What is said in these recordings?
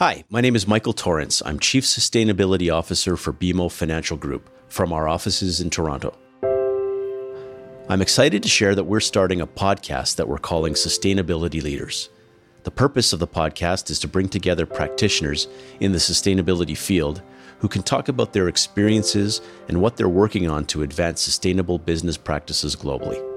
Hi, my name is Michael Torrance. I'm Chief Sustainability Officer for BMO Financial Group from our offices in Toronto. I'm excited to share that we're starting a podcast that we're calling Sustainability Leaders. The purpose of the podcast is to bring together practitioners in the sustainability field who can talk about their experiences and what they're working on to advance sustainable business practices globally.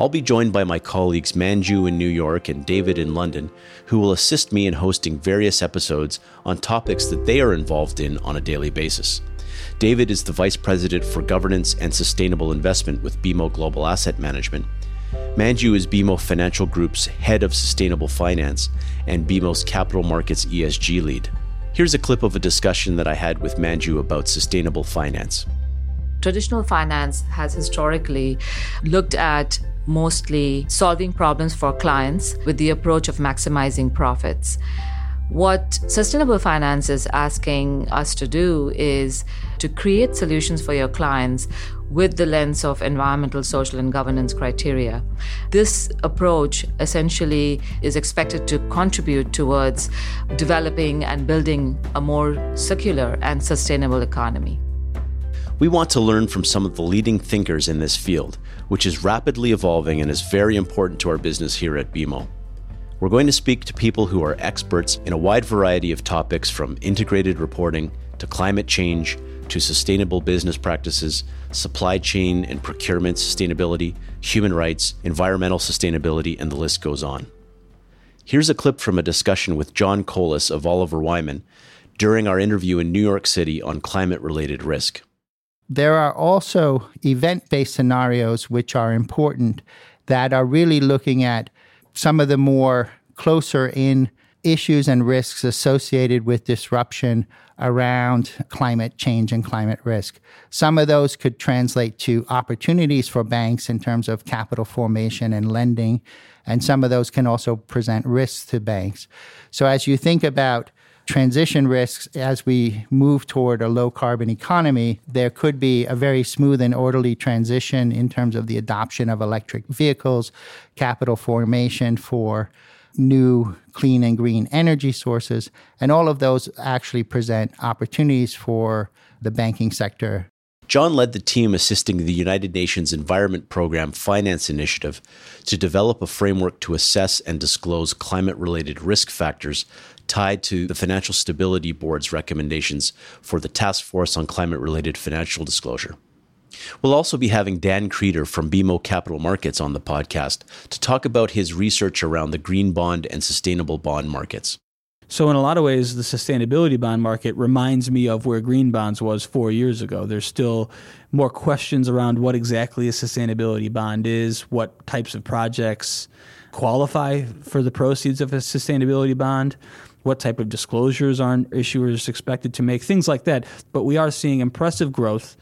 I'll be joined by my colleagues Manju in New York and David in London, who will assist me in hosting various episodes on topics that they are involved in on a daily basis. David is the Vice President for Governance and Sustainable Investment with BMO Global Asset Management. Manju is BMO Financial Group's Head of Sustainable Finance and BMO's Capital Markets ESG lead. Here's a clip of a discussion that I had with Manju about sustainable finance. Traditional finance has historically looked at mostly solving problems for clients with the approach of maximizing profits. What sustainable finance is asking us to do is to create solutions for your clients with the lens of environmental, social, and governance criteria. This approach essentially is expected to contribute towards developing and building a more circular and sustainable economy. We want to learn from some of the leading thinkers in this field, which is rapidly evolving and is very important to our business here at BMO. We're going to speak to people who are experts in a wide variety of topics from integrated reporting to climate change to sustainable business practices, supply chain and procurement sustainability, human rights, environmental sustainability, and the list goes on. Here's a clip from a discussion with John Colas of Oliver Wyman during our interview in New York City on climate related risk. There are also event based scenarios which are important that are really looking at some of the more closer in issues and risks associated with disruption around climate change and climate risk. Some of those could translate to opportunities for banks in terms of capital formation and lending, and some of those can also present risks to banks. So, as you think about transition risks as we move toward a low carbon economy, there could be a very smooth and orderly transition in terms of the adoption of electric vehicles, capital formation for new clean and green energy sources. And all of those actually present opportunities for the banking sector. John led the team assisting the United Nations Environment Programme Finance Initiative to develop a framework to assess and disclose climate related risk factors tied to the Financial Stability Board's recommendations for the Task Force on Climate Related Financial Disclosure. We'll also be having Dan Krieter from BMO Capital Markets on the podcast to talk about his research around the green bond and sustainable bond markets. So, in a lot of ways, the sustainability bond market reminds me of where green bonds was four years ago. There's still more questions around what exactly a sustainability bond is, what types of projects qualify for the proceeds of a sustainability bond what type of disclosures are issuers expected to make, things like that. But we are seeing impressive growth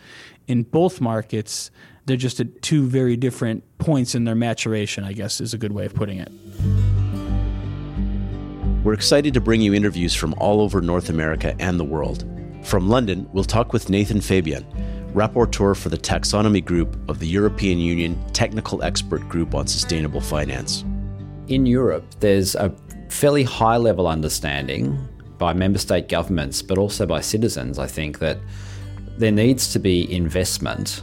in both markets. They're just at two very different points in their maturation, I guess is a good way of putting it. We're excited to bring you interviews from all over North America and the world. From London, we'll talk with Nathan Fabian, rapporteur for the Taxonomy Group of the European Union Technical Expert Group on Sustainable Finance. In Europe, there's a fairly high level understanding by member state governments, but also by citizens, I think, that there needs to be investment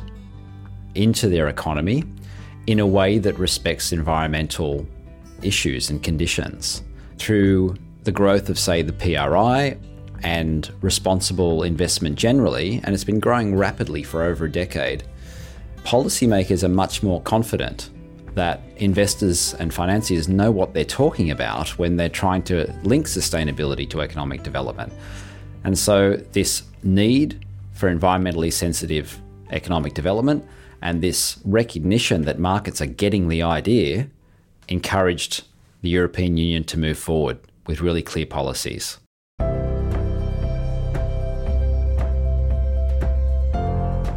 into their economy in a way that respects environmental issues and conditions through the growth of, say, the PRI and responsible investment generally, and it's been growing rapidly for over a decade. Policymakers are much more confident that investors and financiers know what they're talking about when they're trying to link sustainability to economic development. And so, this need for environmentally sensitive economic development and this recognition that markets are getting the idea encouraged the European Union to move forward with really clear policies.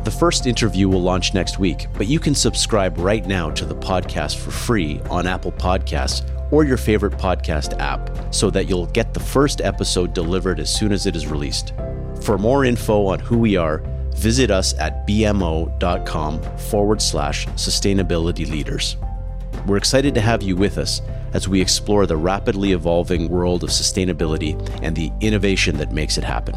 The first interview will launch next week, but you can subscribe right now to the podcast for free on Apple Podcasts or your favorite podcast app so that you'll get the first episode delivered as soon as it is released. For more info on who we are, visit us at bmo.com forward slash sustainability leaders. We're excited to have you with us as we explore the rapidly evolving world of sustainability and the innovation that makes it happen.